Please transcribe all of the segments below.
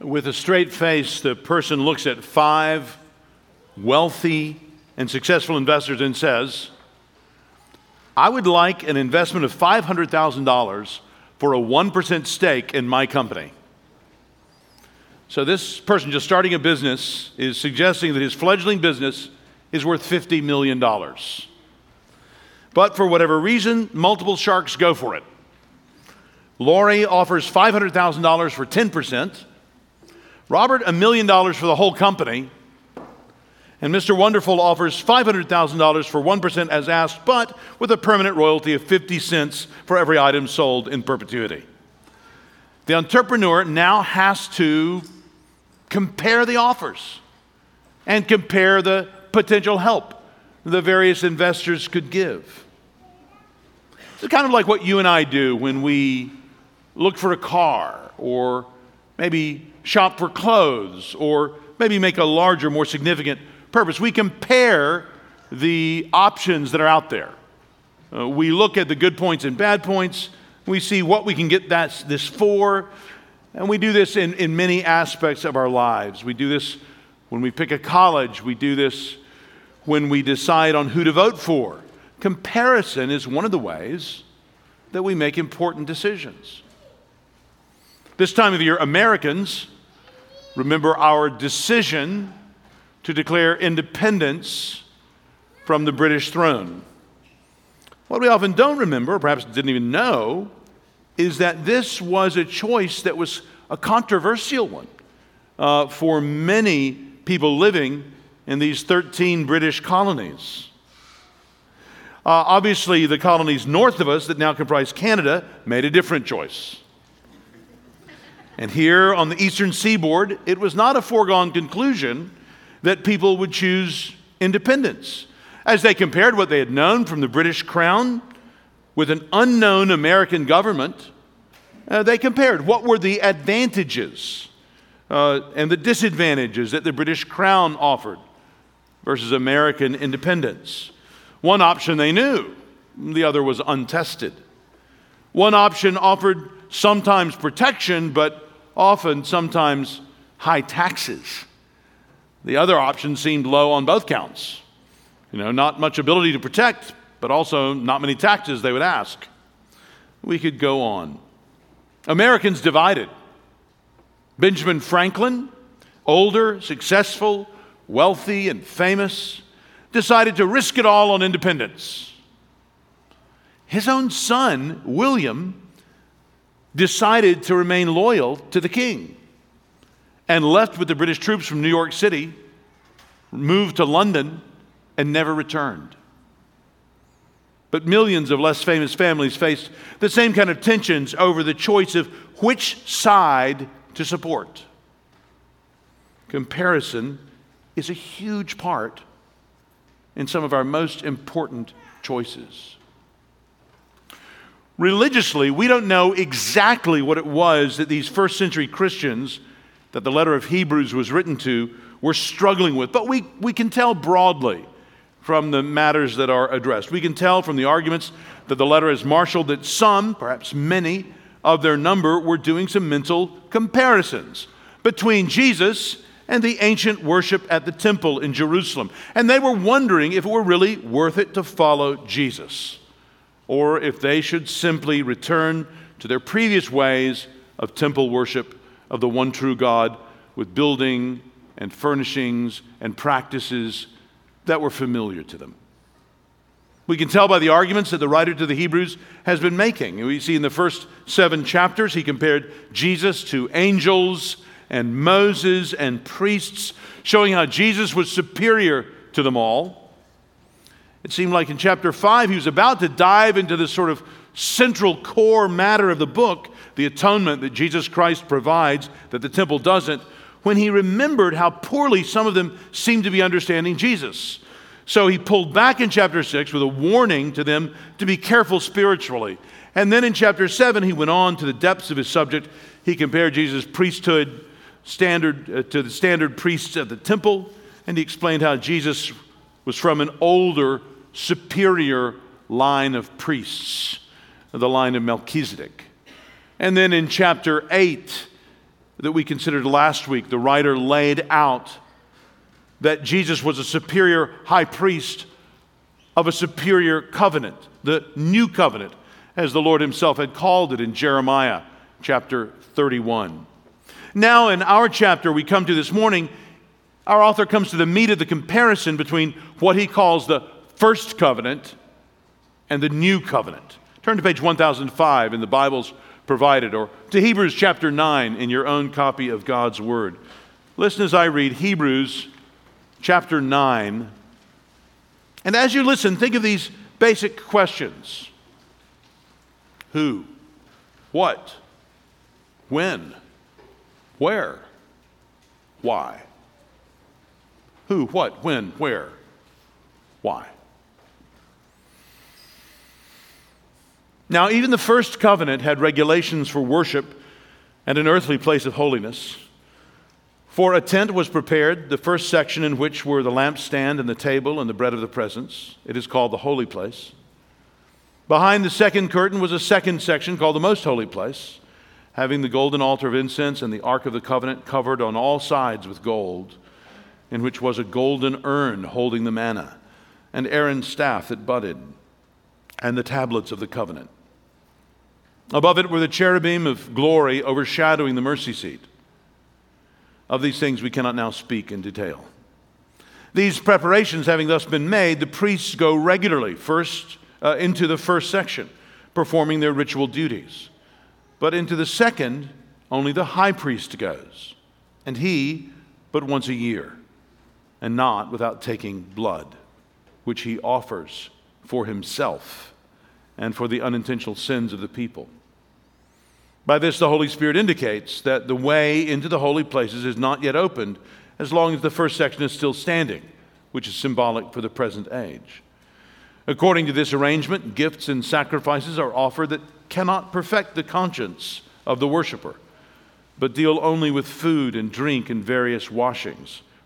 With a straight face, the person looks at five wealthy and successful investors and says, I would like an investment of $500,000 for a 1% stake in my company. So, this person just starting a business is suggesting that his fledgling business is worth $50 million. But for whatever reason, multiple sharks go for it. Lori offers $500,000 for 10%, Robert, a million dollars for the whole company, and Mr. Wonderful offers $500,000 for 1% as asked, but with a permanent royalty of 50 cents for every item sold in perpetuity. The entrepreneur now has to compare the offers and compare the potential help the various investors could give. It's kind of like what you and I do when we look for a car or maybe shop for clothes or maybe make a larger, more significant purpose. We compare the options that are out there. Uh, we look at the good points and bad points. We see what we can get that, this for, and we do this in, in many aspects of our lives. We do this when we pick a college, we do this when we decide on who to vote for. Comparison is one of the ways that we make important decisions. This time of year, Americans remember our decision to declare independence from the British throne. What we often don't remember, perhaps didn't even know, is that this was a choice that was a controversial one uh, for many people living in these 13 British colonies. Uh, obviously, the colonies north of us that now comprise Canada made a different choice. And here on the eastern seaboard, it was not a foregone conclusion that people would choose independence. As they compared what they had known from the British crown with an unknown American government, uh, they compared what were the advantages uh, and the disadvantages that the British crown offered versus American independence. One option they knew, the other was untested. One option offered sometimes protection, but often, sometimes high taxes. The other option seemed low on both counts. You know, not much ability to protect, but also not many taxes they would ask. We could go on. Americans divided. Benjamin Franklin, older, successful, wealthy, and famous, decided to risk it all on independence. His own son, William, decided to remain loyal to the king and left with the British troops from New York City, moved to London, and never returned. But millions of less famous families faced the same kind of tensions over the choice of which side to support. Comparison is a huge part in some of our most important choices. Religiously, we don't know exactly what it was that these first century Christians that the letter of Hebrews was written to were struggling with, but we, we can tell broadly from the matters that are addressed. We can tell from the arguments that the letter has marshaled that some, perhaps many, of their number were doing some mental comparisons between Jesus and the ancient worship at the temple in Jerusalem. And they were wondering if it were really worth it to follow Jesus, or if they should simply return to their previous ways of temple worship of the one true God with building and furnishings and practices that were familiar to them. We can tell by the arguments that the writer to the Hebrews has been making. We see in the first seven chapters, he compared Jesus to angels and Moses and priests, showing how Jesus was superior to them all. It seemed like in chapter five, he was about to dive into this sort of central core matter of the book, the atonement that Jesus Christ provides, that the temple doesn't when he remembered how poorly some of them seemed to be understanding Jesus. So he pulled back in chapter 6 with a warning to them to be careful spiritually. And then in chapter 7, he went on to the depths of his subject. He compared Jesus' priesthood standard uh, to the standard priests of the temple, and he explained how Jesus was from an older, superior line of priests, the line of Melchizedek. And then in chapter 8, that we considered last week, the writer laid out that Jesus was a superior high priest of a superior covenant, the new covenant, as the Lord Himself had called it in Jeremiah chapter 31. Now, in our chapter we come to this morning, our author comes to the meat of the comparison between what he calls the first covenant and the new covenant. Turn to page 1005 in the Bible's provided, or to Hebrews chapter 9 in your own copy of God's Word. Listen as I read Hebrews chapter 9. And as you listen, think of these basic questions Who? What? When? Where? Why? Who, what, when, where, why? Now, even the first covenant had regulations for worship and an earthly place of holiness. For a tent was prepared, the first section in which were the lampstand and the table and the bread of the presence. It is called the holy place. Behind the second curtain was a second section called the most holy place, having the golden altar of incense and the ark of the covenant covered on all sides with gold, in which was a golden urn holding the manna, and Aaron's staff that budded, and the tablets of the covenant. Above it were the cherubim of glory overshadowing the mercy seat. Of these things we cannot now speak in detail. These preparations having thus been made, the priests go regularly first uh, into the first section, performing their ritual duties. But into the second, only the high priest goes, and he but once a year, and not without taking blood, which he offers for himself and for the unintentional sins of the people. By this, the Holy Spirit indicates that the way into the holy places is not yet opened as long as the first section is still standing, which is symbolic for the present age. According to this arrangement, gifts and sacrifices are offered that cannot perfect the conscience of the worshiper, but deal only with food and drink and various washings,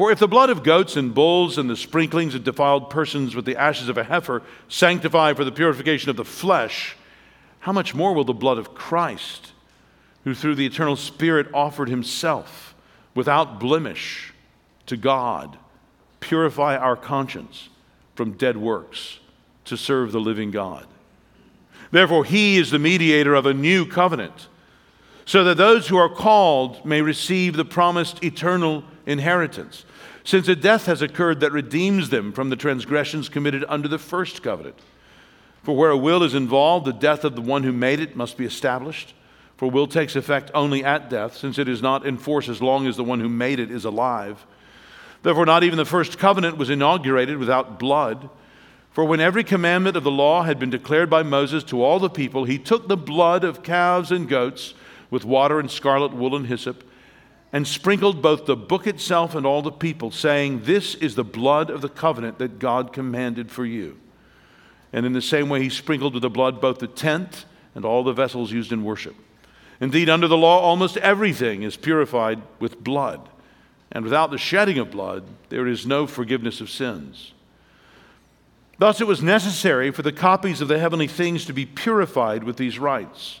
For if the blood of goats and bulls and the sprinklings of defiled persons with the ashes of a heifer sanctify for the purification of the flesh, how much more will the blood of Christ, who through the eternal Spirit offered himself without blemish to God, purify our conscience from dead works to serve the living God? Therefore, he is the mediator of a new covenant, so that those who are called may receive the promised eternal inheritance, since a death has occurred that redeems them from the transgressions committed under the first covenant. For where a will is involved, the death of the one who made it must be established. For will takes effect only at death, since it is not in force as long as the one who made it is alive. Therefore, not even the first covenant was inaugurated without blood. For when every commandment of the law had been declared by Moses to all the people, he took the blood of calves and goats with water and scarlet wool and hyssop, and sprinkled both the book itself and all the people, saying, This is the blood of the covenant that God commanded for you. And in the same way, he sprinkled with the blood both the tent and all the vessels used in worship. Indeed, under the law, almost everything is purified with blood. And without the shedding of blood, there is no forgiveness of sins. Thus, it was necessary for the copies of the heavenly things to be purified with these rites,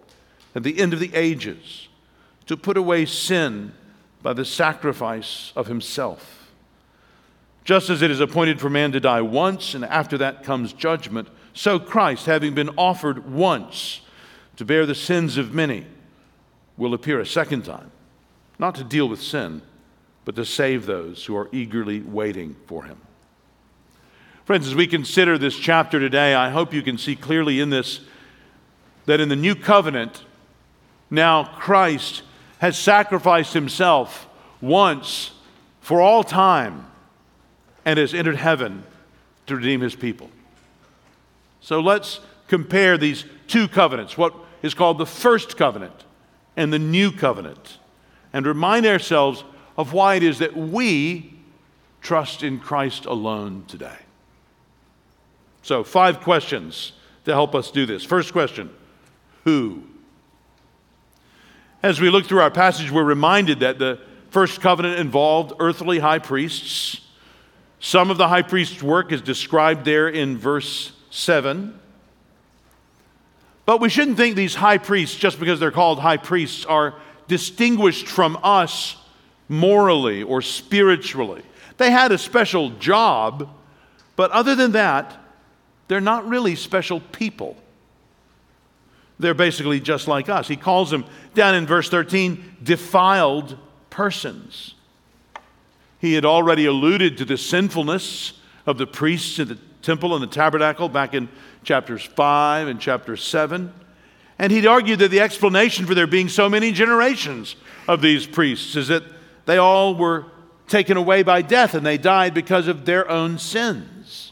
at the end of the ages, to put away sin by the sacrifice of himself. Just as it is appointed for man to die once, and after that comes judgment, so Christ, having been offered once to bear the sins of many, will appear a second time, not to deal with sin, but to save those who are eagerly waiting for him. Friends, as we consider this chapter today, I hope you can see clearly in this that in the new covenant, now Christ has sacrificed himself once for all time and has entered heaven to redeem his people. So let's compare these two covenants, what is called the first covenant and the new covenant, and remind ourselves of why it is that we trust in Christ alone today. So, five questions to help us do this. First question Who? As we look through our passage, we're reminded that the first covenant involved earthly high priests. Some of the high priest's work is described there in verse 7. But we shouldn't think these high priests, just because they're called high priests, are distinguished from us morally or spiritually. They had a special job, but other than that, they're not really special people. They're basically just like us. He calls them, down in verse 13, defiled persons. He had already alluded to the sinfulness of the priests in the temple and the tabernacle back in chapters 5 and chapter 7. And he'd argued that the explanation for there being so many generations of these priests is that they all were taken away by death and they died because of their own sins.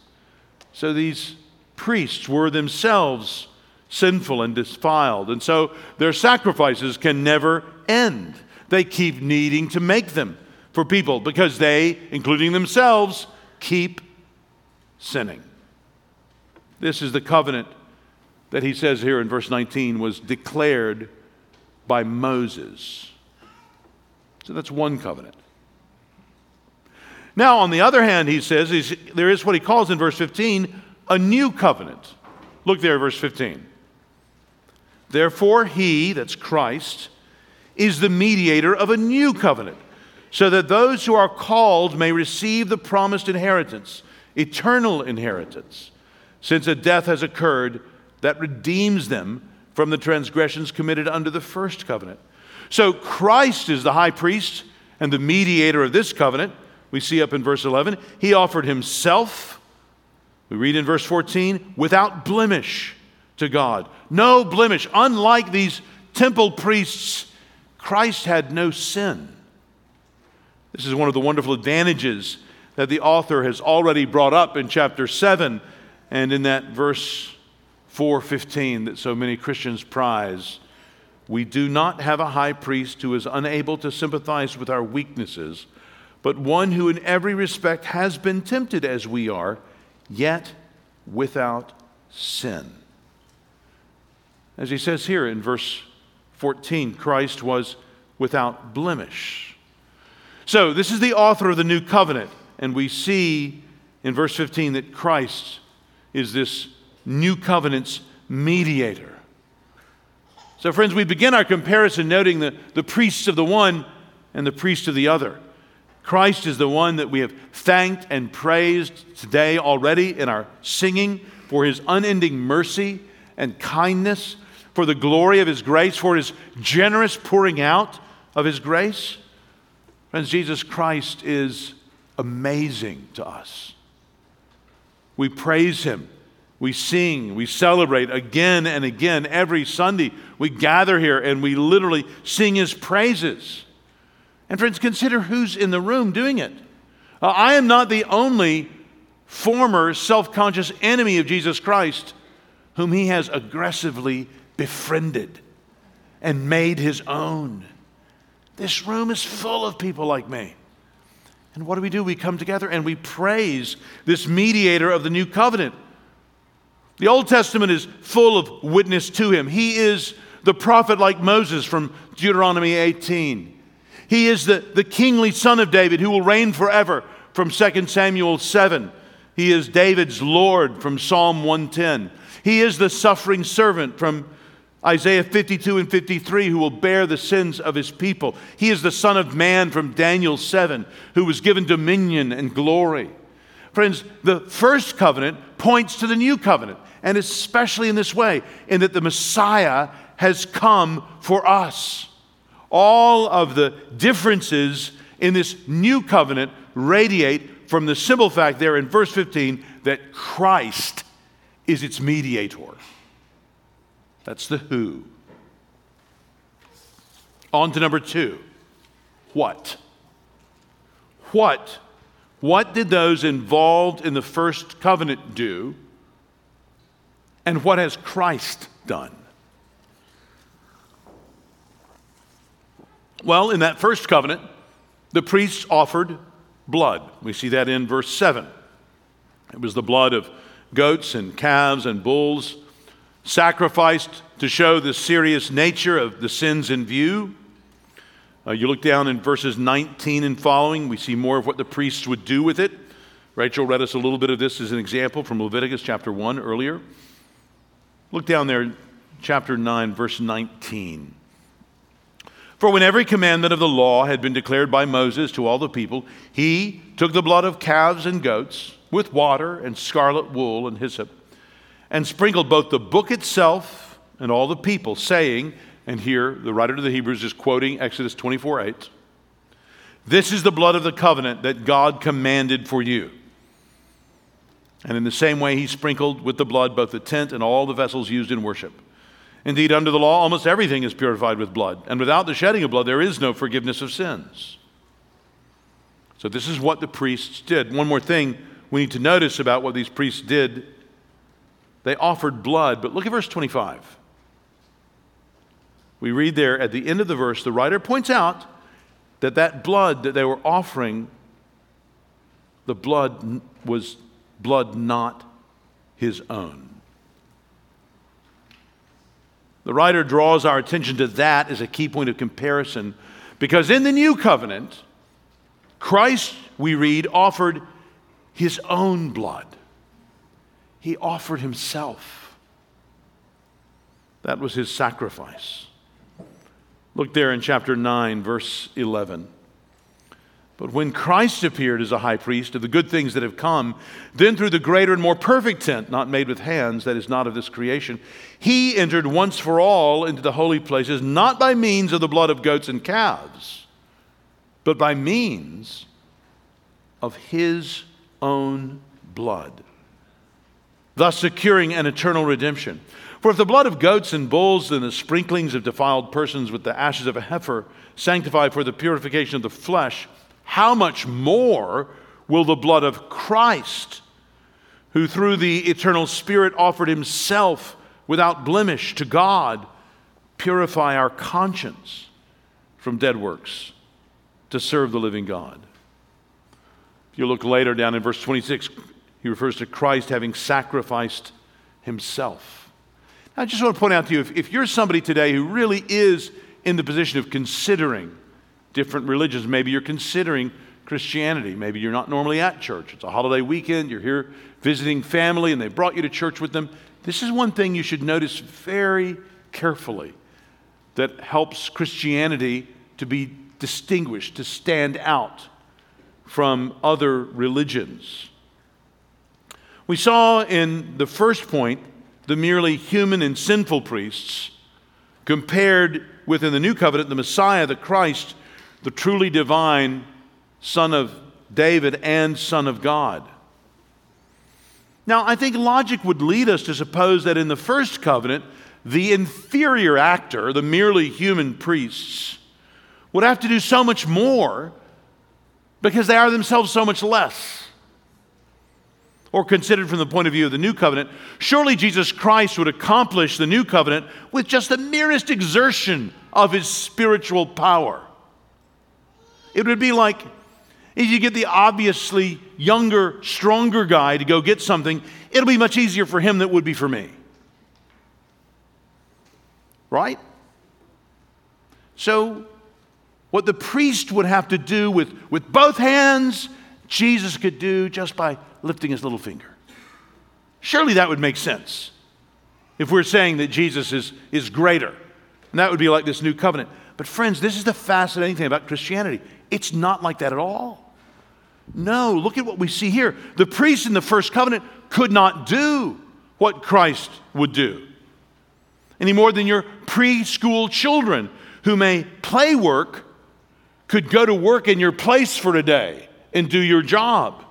So these priests were themselves sinful and defiled. And so their sacrifices can never end. They keep needing to make them for people because they, including themselves, keep sinning. This is the covenant that he says here in verse 19 was declared by Moses. So that's one covenant. Now, on the other hand, he says there is what he calls in verse 15 a new covenant. Look there, verse 15. Therefore, he, that's Christ, is the mediator of a new covenant, so that those who are called may receive the promised inheritance, eternal inheritance, since a death has occurred that redeems them from the transgressions committed under the first covenant. So Christ is the high priest and the mediator of this covenant. We see up in verse 11. He offered himself, we read in verse 14, without blemish to God. No blemish. Unlike these temple priests, Christ had no sin. This is one of the wonderful advantages that the author has already brought up in chapter 7 and in that verse 415 that so many Christians prize. We do not have a high priest who is unable to sympathize with our weaknesses, but one who in every respect has been tempted as we are, yet without sin. As he says here in verse 14, Christ was without blemish. So, this is the author of the new covenant, and we see in verse 15 that Christ is this new covenant's mediator. So, friends, we begin our comparison noting the, the priests of the one and the priest of the other. Christ is the one that we have thanked and praised today already in our singing for his unending mercy and kindness for the glory of His grace, for His generous pouring out of His grace. Friends, Jesus Christ is amazing to us. We praise Him. We sing, we celebrate again and again. Every Sunday, we gather here and we literally sing His praises. And, friends, consider who's in the room doing it. Uh, I am not the only former self conscious enemy of Jesus Christ whom He has aggressively befriended and made his own. This room is full of people like me. And what do we do? We come together and we praise this mediator of the new covenant. The Old Testament is full of witness to him. He is the prophet like Moses from Deuteronomy 18. He is the, the kingly son of David who will reign forever from 2 Samuel 7. He is David's Lord from Psalm 110. He is the suffering servant from Isaiah 52 and 53, who will bear the sins of his people. He is the Son of Man from Daniel 7, who was given dominion and glory. Friends, the first covenant points to the new covenant, and especially in this way, in that the Messiah has come for us. All of the differences in this new covenant radiate from the simple fact there in verse 15 that Christ is its mediator. That's the who. On to number two. What? What? What did those involved in the first covenant do? And what has Christ done? Well, in that first covenant, the priests offered blood. We see that in verse 7. It was the blood of goats and calves and bulls sacrificed to show the serious nature of the sins in view. Uh, you look down in verses 19 and following, we see more of what the priests would do with it. Rachel read us a little bit of this as an example from Leviticus chapter 1 earlier. Look down there, chapter 9, verse 19. For when every commandment of the law had been declared by Moses to all the people, he took the blood of calves and goats with water and scarlet wool and hyssop, and sprinkled both the book itself and all the people, saying, and here the writer to the Hebrews is quoting Exodus 24 8. This is the blood of the covenant that God commanded for you. And in the same way, he sprinkled with the blood both the tent and all the vessels used in worship. Indeed, under the law, almost everything is purified with blood, and without the shedding of blood, there is no forgiveness of sins. So, this is what the priests did. One more thing we need to notice about what these priests did they offered blood, but look at verse 25. We read there at the end of the verse, the writer points out that that blood that they were offering, the blood was blood not his own. The writer draws our attention to that as a key point of comparison because in the new covenant, Christ, we read, offered his own blood. He offered himself. That was his sacrifice. Look there in chapter 9, verse 11. But when Christ appeared as a high priest of the good things that have come, then through the greater and more perfect tent, not made with hands, that is not of this creation, he entered once for all into the holy places, not by means of the blood of goats and calves, but by means of his own blood, thus securing an eternal redemption. For if the blood of goats and bulls and the sprinklings of defiled persons with the ashes of a heifer sanctify for the purification of the flesh, how much more will the blood of Christ, who through the eternal Spirit offered himself without blemish to God, purify our conscience from dead works to serve the living God? If you look later down in verse 26, he refers to Christ having sacrificed himself. I just want to point out to you if, if you're somebody today who really is in the position of considering different religions. Maybe you're considering Christianity. Maybe you're not normally at church. It's a holiday weekend. You're here visiting family and they brought you to church with them. This is one thing you should notice very carefully that helps Christianity to be distinguished, to stand out from other religions. We saw in the first point the merely human and sinful priests compared with in the new covenant the Messiah, the Christ, the truly divine Son of David and Son of God. Now, I think logic would lead us to suppose that in the first covenant, the inferior actor, the merely human priests, would have to do so much more because they are themselves so much less. Or considered from the point of view of the new covenant, surely Jesus Christ would accomplish the new covenant with just the merest exertion of his spiritual power. It would be like if you get the obviously younger, stronger guy to go get something, it'll be much easier for him than it would be for me. Right? So, what the priest would have to do with, with both hands, Jesus could do just by lifting his little finger. Surely that would make sense if we're saying that Jesus is, is greater. And that would be like this new covenant. But, friends, this is the fascinating thing about Christianity. It's not like that at all. No, look at what we see here. The priests in the first covenant could not do what Christ would do any more than your preschool children who may play work could go to work in your place for a day and do your job.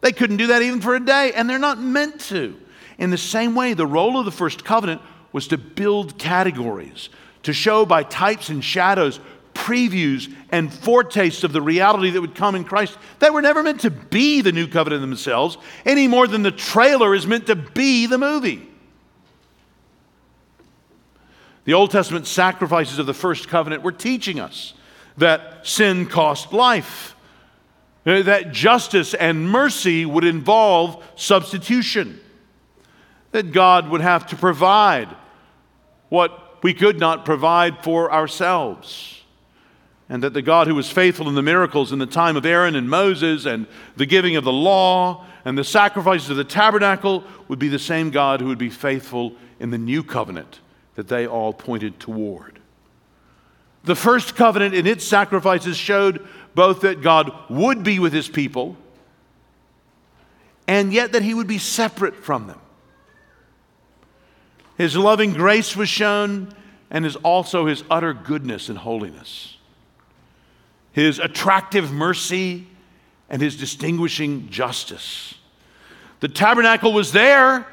They couldn't do that even for a day, and they're not meant to. In the same way, the role of the first covenant was to build categories, to show by types and shadows previews and foretastes of the reality that would come in Christ that were never meant to be the new covenant themselves any more than the trailer is meant to be the movie. The Old Testament sacrifices of the first covenant were teaching us that sin cost life, Uh, that justice and mercy would involve substitution, that God would have to provide what we could not provide for ourselves, and that the God who was faithful in the miracles in the time of Aaron and Moses and the giving of the law and the sacrifices of the tabernacle would be the same God who would be faithful in the new covenant that they all pointed toward. The first covenant in its sacrifices showed both that God would be with his people and yet that he would be separate from them. His loving grace was shown and is also his utter goodness and holiness. His attractive mercy and his distinguishing justice. The tabernacle was there,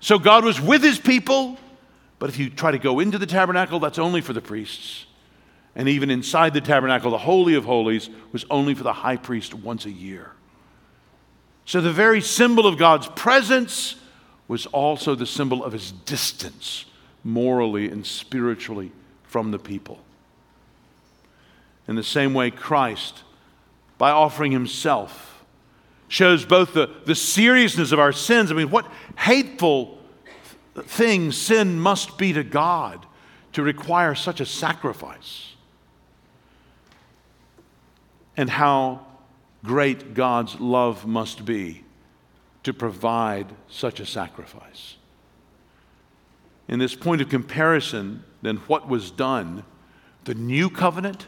so God was with his people. But if you try to go into the tabernacle, that's only for the priests. And even inside the tabernacle, the Holy of Holies was only for the high priest once a year. So the very symbol of God's presence was also the symbol of his distance, morally and spiritually, from the people. In the same way, Christ, by offering himself, shows both the, the seriousness of our sins. I mean, what hateful thing sin must be to God to require such a sacrifice. And how great God's love must be to provide such a sacrifice. In this point of comparison, then what was done, the new covenant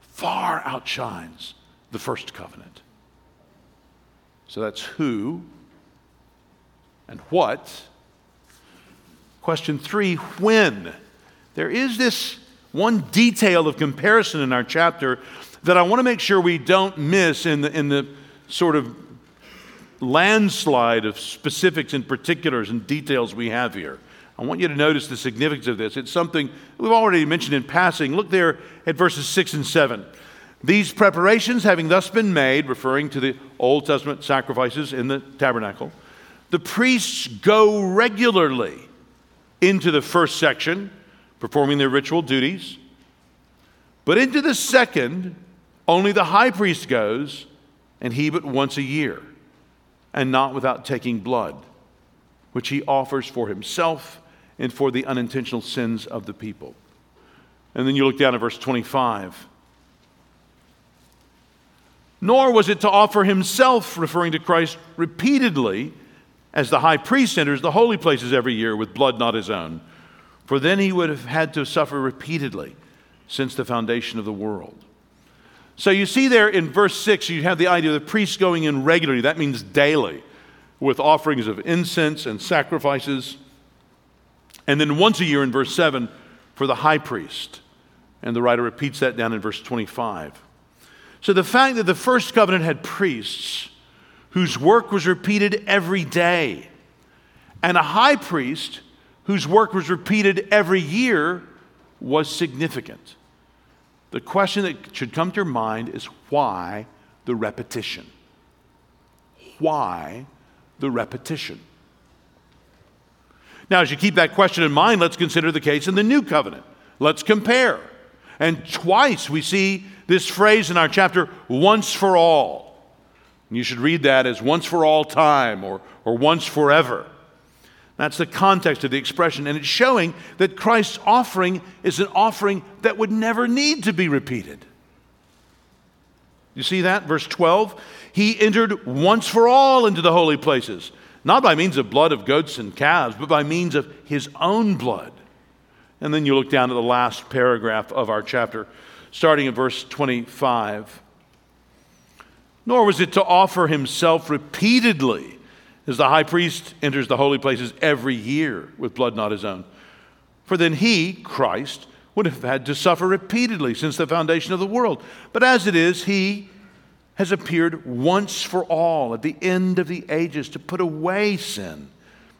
far outshines the first covenant. So that's who and what Question three when? There is this one detail of comparison in our chapter that I want to make sure we don't miss in the, in the sort of landslide of specifics and particulars and details we have here. I want you to notice the significance of this. It's something we've already mentioned in passing. Look there at verses 6 and 7. These preparations having thus been made, referring to the Old Testament sacrifices in the tabernacle, the priests go regularly into the first section, performing their ritual duties. But into the second, only the high priest goes, and he but once a year, and not without taking blood, which he offers for himself and for the unintentional sins of the people. And then you look down at verse 25. Nor was it to offer himself, referring to Christ repeatedly, as the high priest enters the holy places every year with blood not his own. For then he would have had to suffer repeatedly since the foundation of the world. So you see there in verse 6, you have the idea of the priest going in regularly. That means daily, with offerings of incense and sacrifices. And then once a year in verse 7 for the high priest. And the writer repeats that down in verse 25. So the fact that the first covenant had priests whose work was repeated every day, and a high priest whose work was repeated every year was significant. The question that should come to your mind is why the repetition? Why the repetition? Now, as you keep that question in mind, let's consider the case in the new covenant. Let's compare. And twice we see this phrase in our chapter once for all. You should read that as once for all time or, or once forever. That's the context of the expression, and it's showing that Christ's offering is an offering that would never need to be repeated. You see that? Verse 12. He entered once for all into the holy places, not by means of blood of goats and calves, but by means of his own blood. And then you look down at the last paragraph of our chapter, starting at verse 25 nor was it to offer himself repeatedly, as the high priest enters the holy places every year with blood not his own. For then he, Christ, would have had to suffer repeatedly since the foundation of the world. But as it is, he has appeared once for all at the end of the ages to put away sin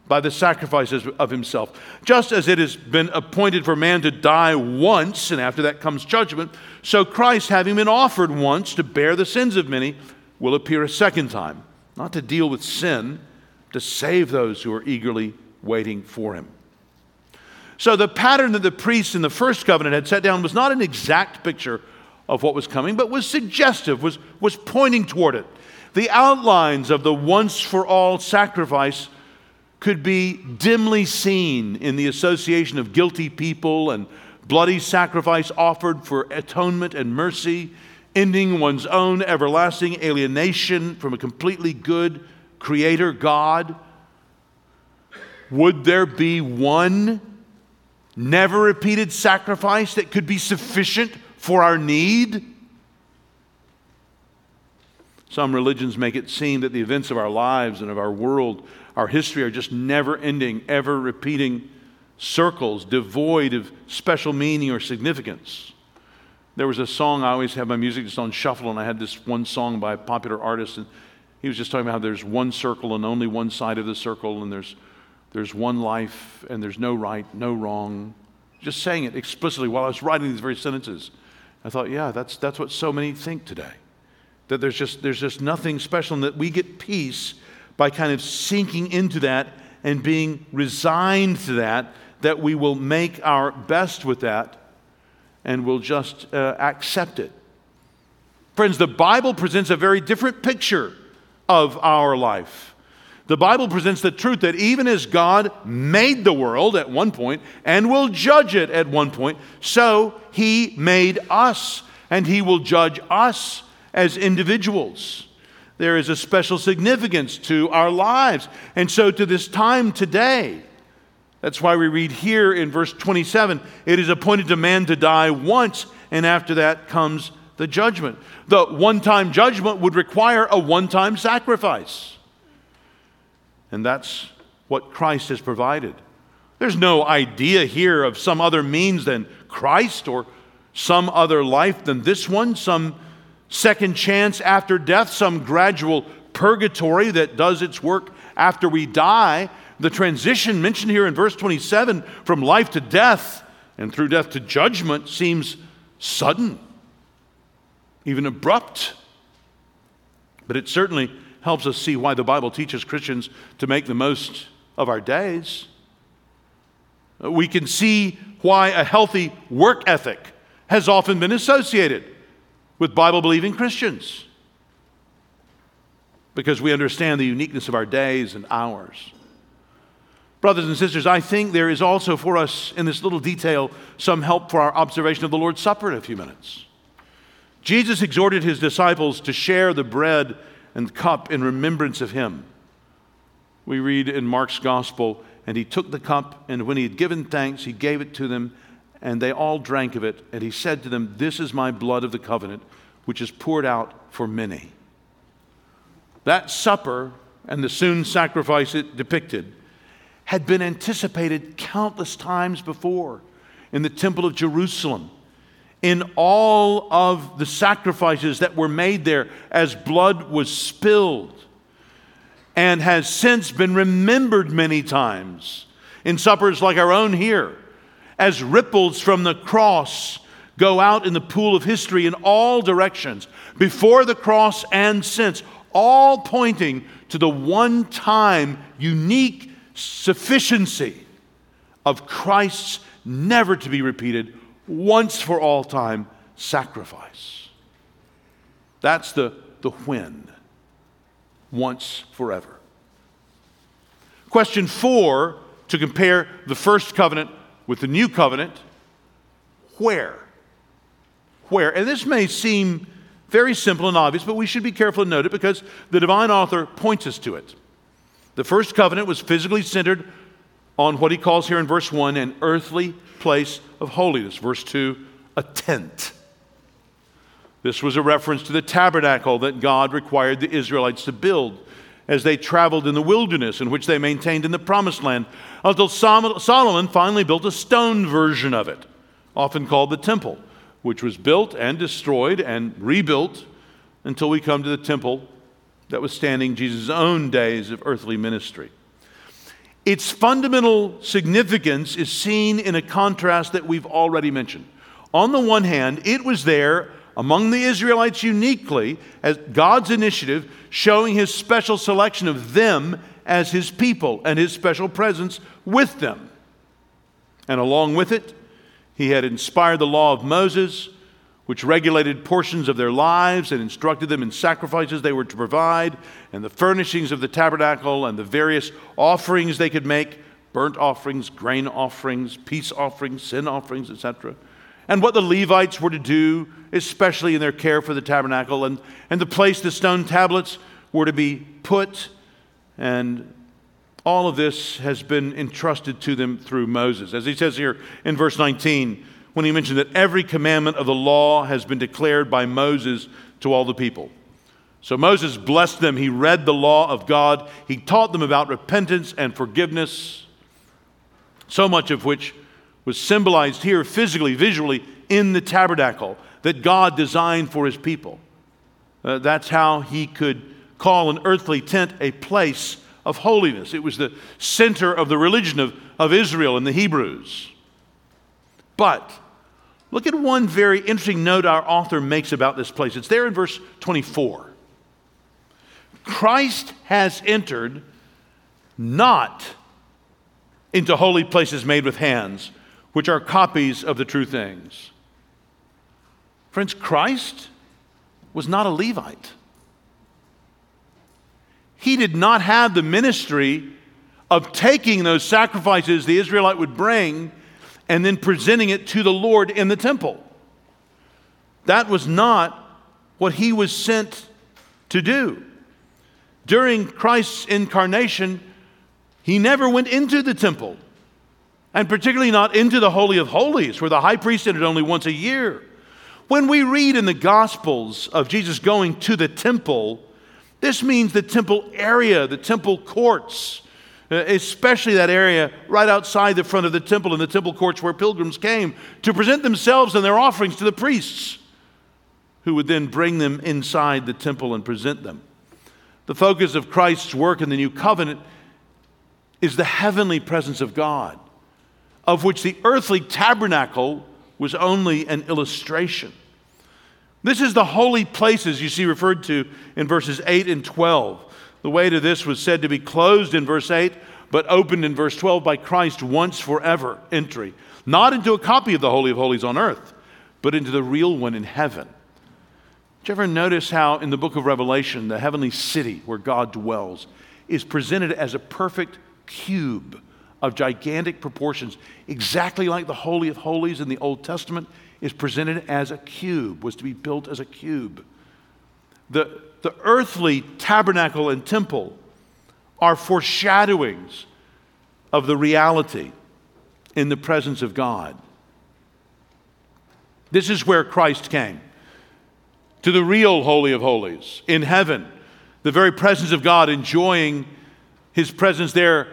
by the sacrifices of himself. Just as it has been appointed for man to die once, and after that comes judgment, so Christ, having been offered once to bear the sins of many, will appear a second time, not to deal with sin, to save those who are eagerly waiting for him. So the pattern that the priests in the first covenant had set down was not an exact picture of what was coming, but was suggestive, was, was pointing toward it. The outlines of the once for all sacrifice could be dimly seen in the association of guilty people and bloody sacrifice offered for atonement and mercy, ending one's own everlasting alienation from a completely good creator God. Would there be one never repeated sacrifice that could be sufficient for our need? Some religions make it seem that the events of our lives and of our world, our history, are just never ending, ever repeating circles devoid of special meaning or significance. There was a song, I always have my music just on shuffle, and I had this one song by a popular artist, and he was just talking about how there's one circle and only one side of the circle, and there's there's one life and there's no right, no wrong. Just saying it explicitly while I was writing these very sentences. I thought, yeah, that's, that's what so many think today. That there's just, there's just nothing special, and that we get peace by kind of sinking into that and being resigned to that, that we will make our best with that and we'll just uh, accept it. Friends, the Bible presents a very different picture of our life. The Bible presents the truth that even as God made the world at one point and will judge it at one point, so He made us and He will judge us as individuals. There is a special significance to our lives. And so to this time today, that's why we read here in verse 27 it is appointed to man to die once, and after that comes the judgment. The one time judgment would require a one time sacrifice. And that's what Christ has provided. There's no idea here of some other means than Christ or some other life than this one, some second chance after death, some gradual purgatory that does its work after we die. The transition mentioned here in verse 27 from life to death and through death to judgment seems sudden, even abrupt. But it certainly helps us see why the Bible teaches Christians to make the most of our days. We can see why a healthy work ethic has often been associated with Bible believing Christians because we understand the uniqueness of our days and hours. Brothers and sisters, I think there is also for us in this little detail some help for our observation of the Lord's Supper in a few minutes. Jesus exhorted his disciples to share the bread and cup in remembrance of him. We read in Mark's gospel, and he took the cup, and when he had given thanks, he gave it to them, and they all drank of it. And he said to them, This is my blood of the covenant, which is poured out for many. That supper and the soon sacrifice it depicted had been anticipated countless times before in the temple of Jerusalem in all of the sacrifices that were made there as blood was spilled and has since been remembered many times in suppers like our own here as ripples from the cross go out in the pool of history in all directions before the cross and since all pointing to the one time unique sufficiency of Christ's never to be repeated once for all time sacrifice. That's the, the when. Once forever. Question four to compare the first covenant with the new covenant where? Where? And this may seem very simple and obvious, but we should be careful to note it because the divine author points us to it. The first covenant was physically centered on what he calls here in verse 1 an earthly place of holiness. Verse 2, a tent. This was a reference to the tabernacle that God required the Israelites to build as they traveled in the wilderness, in which they maintained in the promised land, until Solomon finally built a stone version of it, often called the temple, which was built and destroyed and rebuilt until we come to the temple that was standing Jesus' own days of earthly ministry. Its fundamental significance is seen in a contrast that we've already mentioned. On the one hand, it was there among the Israelites uniquely as God's initiative, showing his special selection of them as his people and his special presence with them. And along with it, he had inspired the law of Moses, which regulated portions of their lives and instructed them in sacrifices they were to provide, and the furnishings of the tabernacle, and the various offerings they could make burnt offerings, grain offerings, peace offerings, sin offerings, etc. And what the Levites were to do, especially in their care for the tabernacle, and, and the place the stone tablets were to be put and all of this has been entrusted to them through Moses. As he says here in verse 19, when he mentioned that every commandment of the law has been declared by Moses to all the people. So Moses blessed them. He read the law of God. He taught them about repentance and forgiveness, so much of which was symbolized here physically, visually, in the tabernacle that God designed for his people. Uh, that's how he could call an earthly tent a place of holiness. It was the center of the religion of, of Israel and the Hebrews. But look at one very interesting note our author makes about this place. It's there in verse 24. Christ has entered not into holy places made with hands, which are copies of the true things. Friends, Christ was not a Levite he did not have the ministry of taking those sacrifices the Israelite would bring and then presenting it to the Lord in the temple. That was not what he was sent to do. During Christ's incarnation, he never went into the temple, and particularly not into the Holy of Holies, where the high priest entered only once a year. When we read in the Gospels of Jesus going to the temple, this means the temple area, the temple courts, Uh, especially that area right outside the front of the temple and the temple courts where pilgrims came to present themselves and their offerings to the priests, who would then bring them inside the temple and present them. The focus of Christ's work in the new covenant is the heavenly presence of God, of which the earthly tabernacle was only an illustration. This is the holy places you see referred to in verses 8 and 12. The way to this was said to be closed in verse 8, but opened in verse 12 by Christ once forever entry, not into a copy of the Holy of Holies on earth, but into the real one in heaven. Did you ever notice how in the book of Revelation, the heavenly city where God dwells is presented as a perfect cube of gigantic proportions, exactly like the Holy of Holies in the Old Testament? is presented as a cube, was to be built as a cube. The, the earthly tabernacle and temple are foreshadowings of the reality in the presence of God. This is where Christ came to the real Holy of Holies in heaven, the very presence of God, enjoying his presence there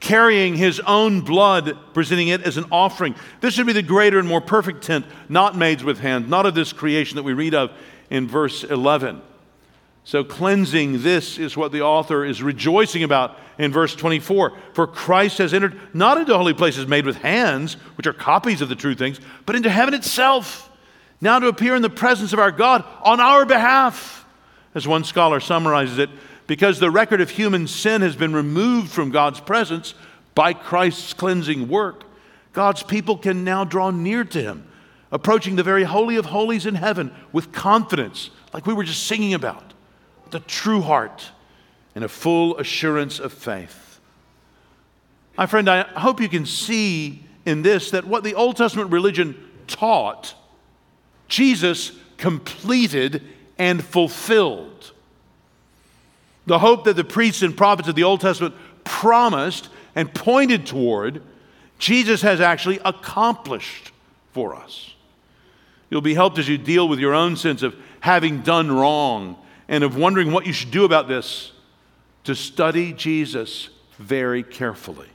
carrying his own blood, presenting it as an offering. This should be the greater and more perfect tent, not made with hands, not of this creation that we read of in verse 11. So, cleansing this is what the author is rejoicing about in verse 24. For Christ has entered not into holy places made with hands, which are copies of the true things, but into heaven itself, now to appear in the presence of our God on our behalf. As one scholar summarizes it, because the record of human sin has been removed from God's presence by Christ's cleansing work, God's people can now draw near to Him, approaching the very Holy of Holies in heaven with confidence, like we were just singing about, the true heart and a full assurance of faith. My friend, I hope you can see in this that what the Old Testament religion taught, Jesus completed and fulfilled. The hope that the priests and prophets of the Old Testament promised and pointed toward, Jesus has actually accomplished for us. You'll be helped as you deal with your own sense of having done wrong and of wondering what you should do about this to study Jesus very carefully.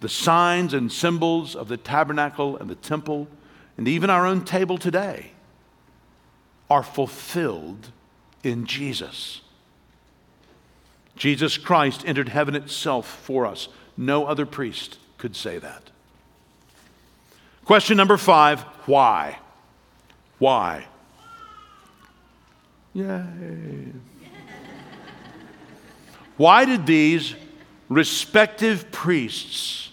The signs and symbols of the tabernacle and the temple and even our own table today are fulfilled in Jesus. Jesus Christ entered heaven itself for us. No other priest could say that. Question number five why? Why? Yay. Why did these respective priests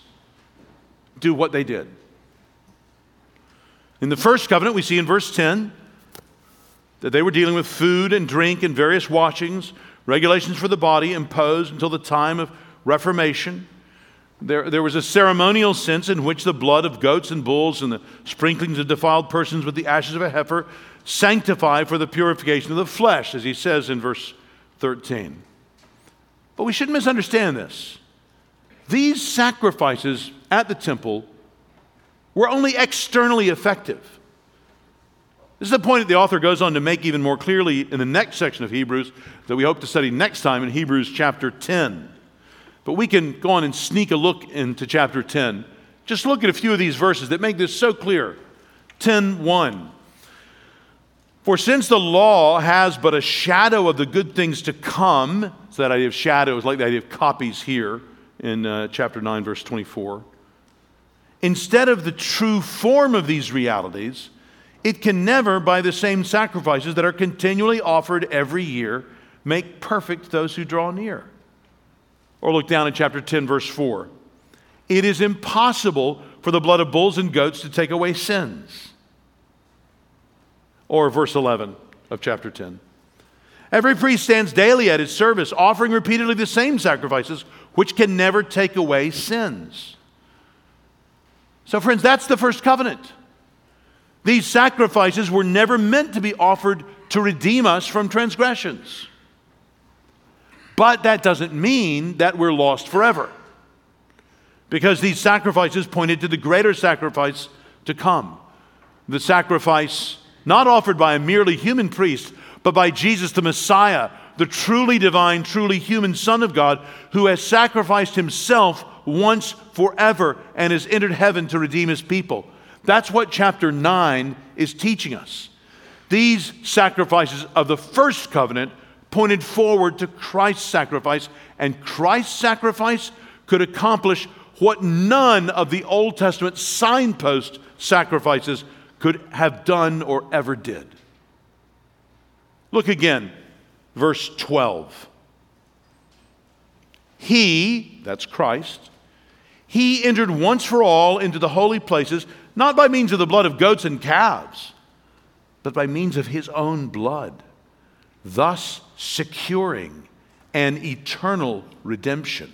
do what they did? In the first covenant, we see in verse 10 that they were dealing with food and drink and various washings, regulations for the body imposed until the time of Reformation. There, there was a ceremonial sense in which the blood of goats and bulls and the sprinklings of defiled persons with the ashes of a heifer sanctify for the purification of the flesh, as he says in verse 13. But we shouldn't misunderstand this. These sacrifices at the temple were only externally effective. This is the point that the author goes on to make even more clearly in the next section of Hebrews that we hope to study next time in Hebrews chapter 10. But we can go on and sneak a look into chapter 10. Just look at a few of these verses that make this so clear. 10:1. For since the law has but a shadow of the good things to come, so that idea of shadow is like the idea of copies here in uh, chapter 9, verse 24. Instead of the true form of these realities, it can never, by the same sacrifices that are continually offered every year, make perfect those who draw near. Or look down at chapter 10, verse 4. It is impossible for the blood of bulls and goats to take away sins. Or verse 11 of chapter 10. Every priest stands daily at his service, offering repeatedly the same sacrifices, which can never take away sins. So, friends, that's the first covenant. These sacrifices were never meant to be offered to redeem us from transgressions. But that doesn't mean that we're lost forever. Because these sacrifices pointed to the greater sacrifice to come. The sacrifice not offered by a merely human priest, but by Jesus the Messiah, the truly divine, truly human Son of God, who has sacrificed himself once forever and has entered heaven to redeem his people. That's what chapter 9 is teaching us. These sacrifices of the first covenant pointed forward to Christ's sacrifice, and Christ's sacrifice could accomplish what none of the Old Testament signpost sacrifices could have done or ever did. Look again, verse 12. He, that's Christ, he entered once for all into the holy places, not by means of the blood of goats and calves, but by means of his own blood, thus securing an eternal redemption.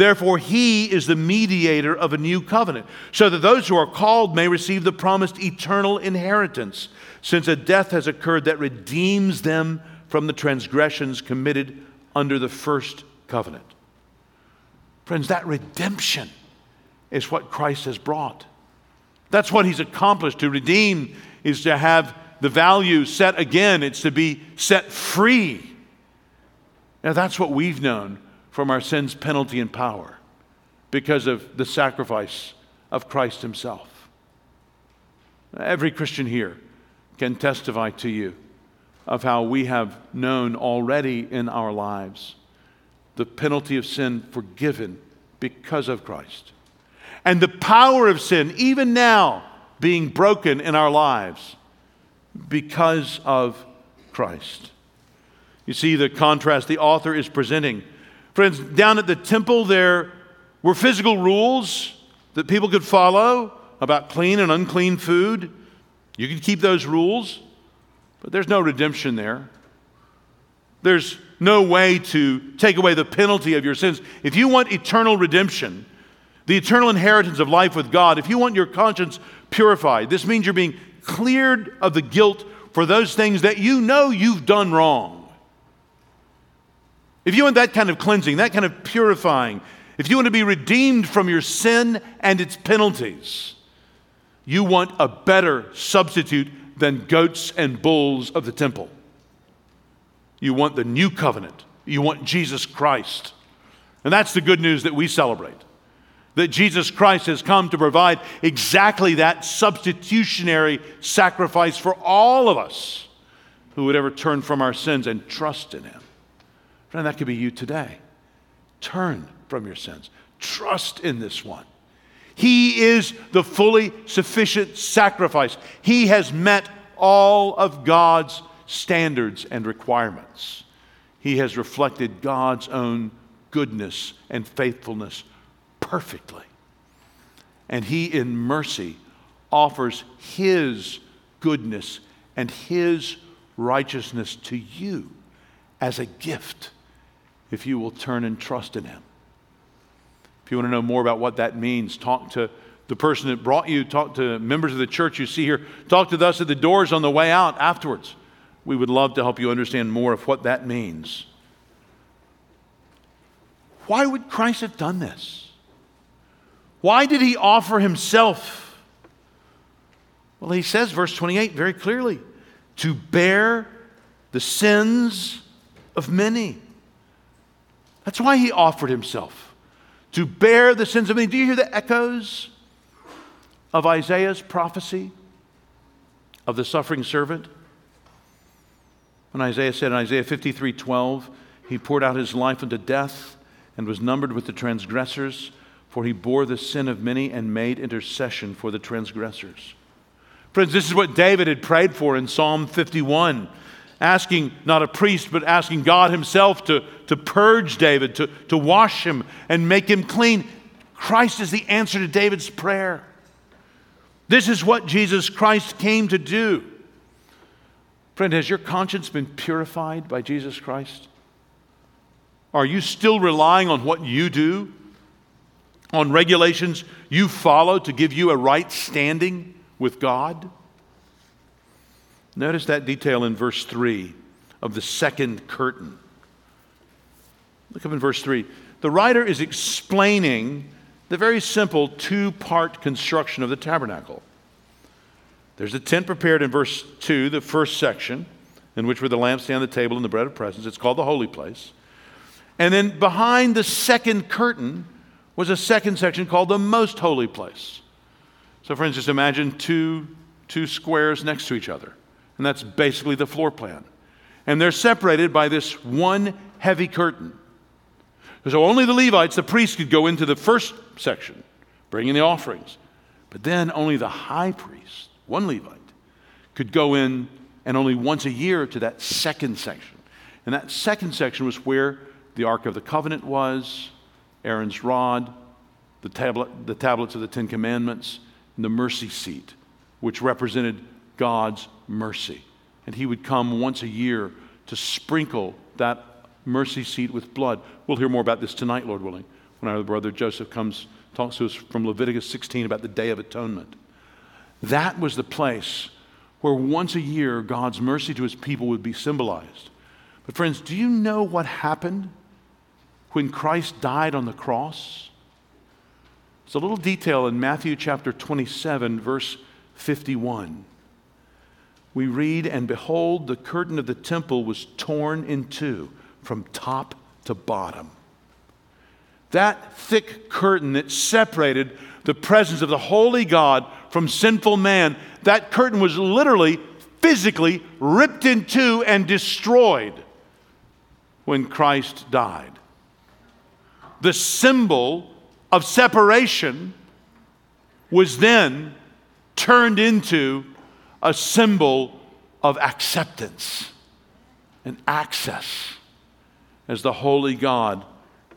Therefore, he is the mediator of a new covenant, so that those who are called may receive the promised eternal inheritance, since a death has occurred that redeems them from the transgressions committed under the first covenant. Friends, that redemption is what Christ has brought. That's what he's accomplished. To redeem is to have the value set again, it's to be set free. Now, that's what we've known from our sin's penalty and power because of the sacrifice of Christ himself. Every Christian here can testify to you of how we have known already in our lives the penalty of sin forgiven because of Christ and the power of sin, even now, being broken in our lives because of Christ. You see the contrast the author is presenting. Friends, down at the temple, there were physical rules that people could follow about clean and unclean food. You could keep those rules, but there's no redemption there. There's no way to take away the penalty of your sins. If you want eternal redemption, the eternal inheritance of life with God, if you want your conscience purified, this means you're being cleared of the guilt for those things that you know you've done wrong. If you want that kind of cleansing, that kind of purifying, if you want to be redeemed from your sin and its penalties, you want a better substitute than goats and bulls of the temple. You want the new covenant. You want Jesus Christ. And that's the good news that we celebrate. That Jesus Christ has come to provide exactly that substitutionary sacrifice for all of us who would ever turn from our sins and trust in Him. Friend, that could be you today. Turn from your sins, trust in this one. He is the fully sufficient sacrifice. He has met all of God's standards and requirements. He has reflected God's own goodness and faithfulness perfectly. And He, in mercy, offers His goodness and His righteousness to you as a gift if you will turn and trust in Him. If you want to know more about what that means, talk to the person that brought you, talk to members of the church you see here, talk to us at the doors on the way out afterwards. We would love to help you understand more of what that means. Why would Christ have done this? Why did he offer himself? Well, he says, verse 28 very clearly to bear the sins of many. That's why he offered himself to bear the sins of many. Do you hear the echoes of Isaiah's prophecy of the suffering servant? When Isaiah said in Isaiah 53 12, he poured out his life unto death and was numbered with the transgressors, for he bore the sin of many and made intercession for the transgressors. Friends, this is what David had prayed for in Psalm 51, asking not a priest, but asking God himself to, to purge David, to, to wash him and make him clean. Christ is the answer to David's prayer. This is what Jesus Christ came to do. Friend, has your conscience been purified by Jesus Christ? Are you still relying on what you do? On regulations you follow to give you a right standing with God? Notice that detail in verse 3 of the second curtain. Look up in verse 3. The writer is explaining the very simple two part construction of the tabernacle. There's a tent prepared in verse 2, the first section, in which were the lampstand, the table, and the bread of presence. It's called the holy place. And then behind the second curtain was a second section called the most holy place. So, friends, just imagine two, two squares next to each other. And that's basically the floor plan. And they're separated by this one heavy curtain. So only the Levites, the priests, could go into the first section, bringing the offerings. But then only the high priest, one Levite, could go in and only once a year to that second section. And that second section was where the Ark of the Covenant was, Aaron's rod, the, tablet, the tablets of the Ten Commandments, and the mercy seat, which represented God's mercy. And he would come once a year to sprinkle that mercy seat with blood. We'll hear more about this tonight, Lord willing, when our brother Joseph comes, talks to us from Leviticus 16 about the Day of Atonement. That was the place where once a year God's mercy to his people would be symbolized. But, friends, do you know what happened when Christ died on the cross? It's a little detail in Matthew chapter 27, verse 51. We read, And behold, the curtain of the temple was torn in two from top to bottom. That thick curtain that separated the presence of the holy God from sinful man, that curtain was literally, physically ripped in two and destroyed when Christ died. The symbol of separation was then turned into a symbol of acceptance and access as the holy God,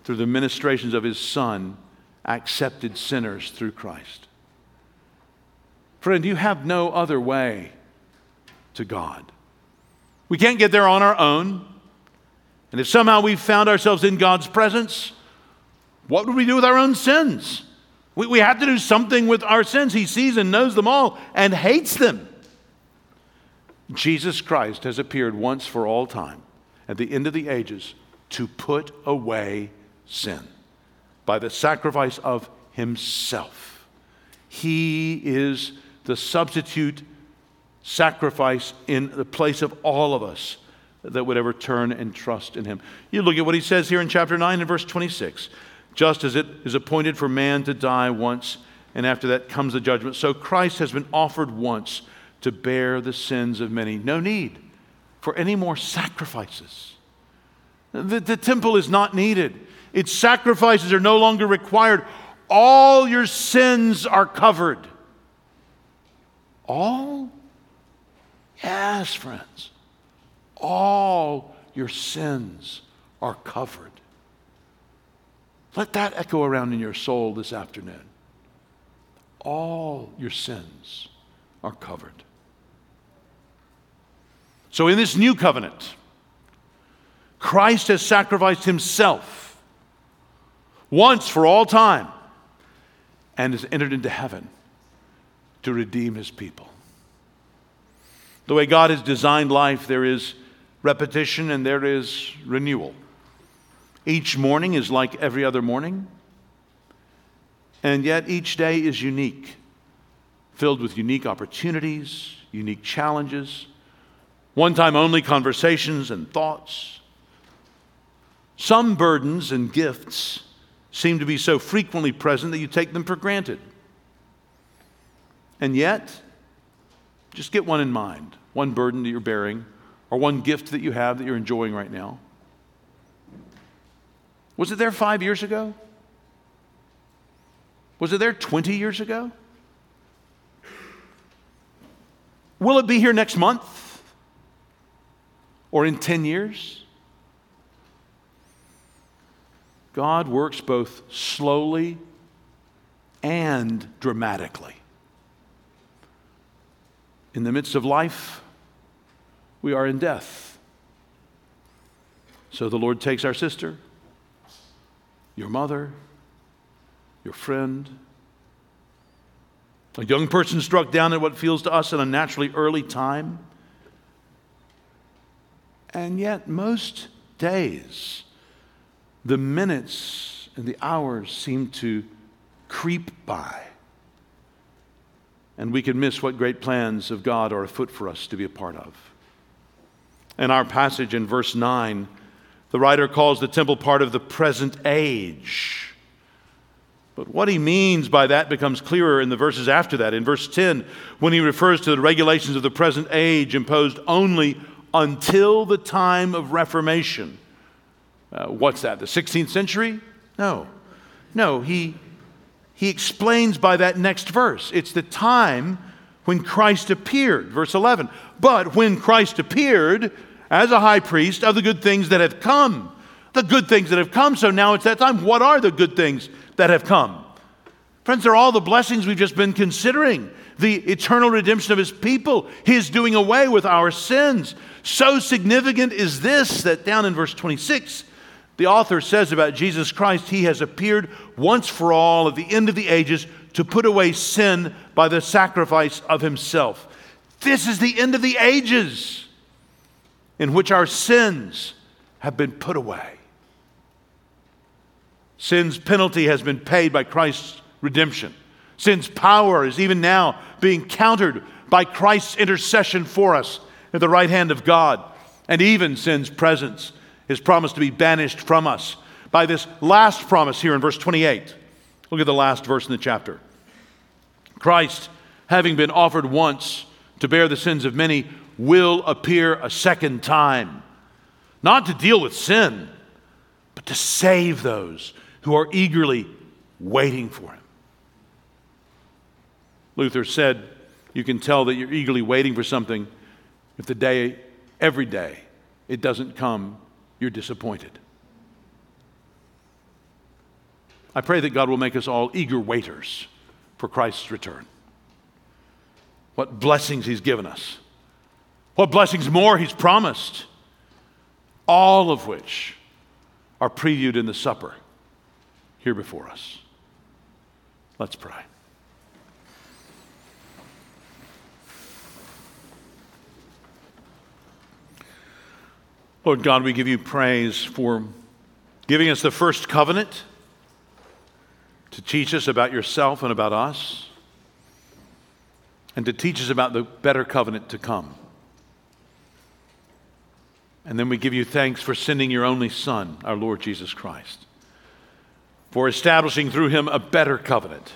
through the ministrations of his Son, accepted sinners through Christ. Friend, you have no other way to God. We can't get there on our own. And if somehow we found ourselves in God's presence, what would we do with our own sins? We, we have to do something with our sins. He sees and knows them all and hates them. Jesus Christ has appeared once for all time at the end of the ages to put away sin by the sacrifice of himself. He is the substitute sacrifice in the place of all of us that would ever turn and trust in him. You look at what he says here in chapter 9 and verse 26. Just as it is appointed for man to die once, and after that comes the judgment, so Christ has been offered once to bear the sins of many. No need for any more sacrifices. The, the temple is not needed, its sacrifices are no longer required. All your sins are covered. All? Yes, friends. All your sins are covered. Let that echo around in your soul this afternoon. All your sins are covered. So, in this new covenant, Christ has sacrificed himself once for all time and has entered into heaven to redeem his people. The way God has designed life, there is repetition and there is renewal. Each morning is like every other morning, and yet each day is unique, filled with unique opportunities, unique challenges, one time only conversations and thoughts. Some burdens and gifts seem to be so frequently present that you take them for granted. And yet, just get one in mind one burden that you're bearing, or one gift that you have that you're enjoying right now. Was it there five years ago? Was it there 20 years ago? Will it be here next month? Or in 10 years? God works both slowly and dramatically. In the midst of life, we are in death. So the Lord takes our sister, your mother, your friend, a young person struck down at what feels to us an unnaturally early time. And yet, most days, the minutes and the hours seem to creep by. And we can miss what great plans of God are afoot for us to be a part of. In our passage in verse 9, the writer calls the temple part of the present age. But what he means by that becomes clearer in the verses after that. In verse 10, when he refers to the regulations of the present age imposed only until the time of Reformation. Uh, what's that, the 16th century? No. No, he, he explains by that next verse. It's the time when Christ appeared, verse 11. But when Christ appeared as a high priest of the good things that have come, the good things that have come. So now it's that time. What are the good things that have come? Friends, they're all the blessings we've just been considering the eternal redemption of his people, his doing away with our sins. So significant is this that down in verse 26, the author says about Jesus Christ, He has appeared once for all at the end of the ages to put away sin by the sacrifice of Himself. This is the end of the ages in which our sins have been put away. Sin's penalty has been paid by Christ's redemption. Sin's power is even now being countered by Christ's intercession for us at the right hand of God. And even sin's presence is promised to be banished from us by this last promise here in verse 28. Look at the last verse in the chapter. Christ, having been offered once to bear the sins of many, will appear a second time, not to deal with sin, but to save those who are eagerly waiting for him. Luther said, You can tell that you're eagerly waiting for something if the day, every day, it doesn't come you're disappointed. I pray that God will make us all eager waiters for Christ's return. What blessings He's given us, what blessings more He's promised, all of which are previewed in the supper here before us. Let's pray. Lord God, we give you praise for giving us the first covenant to teach us about yourself and about us, and to teach us about the better covenant to come. And then we give you thanks for sending your only Son, our Lord Jesus Christ, for establishing through him a better covenant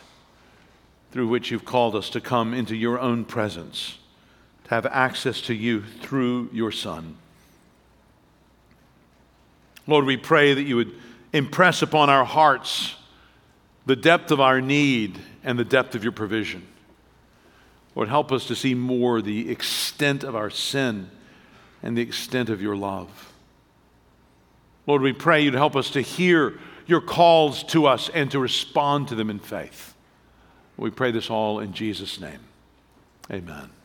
through which you've called us to come into your own presence, to have access to you through your Son. Lord, we pray that you would impress upon our hearts the depth of our need and the depth of your provision. Lord, help us to see more the extent of our sin and the extent of your love. Lord, we pray you'd help us to hear your calls to us and to respond to them in faith. We pray this all in Jesus' name. Amen.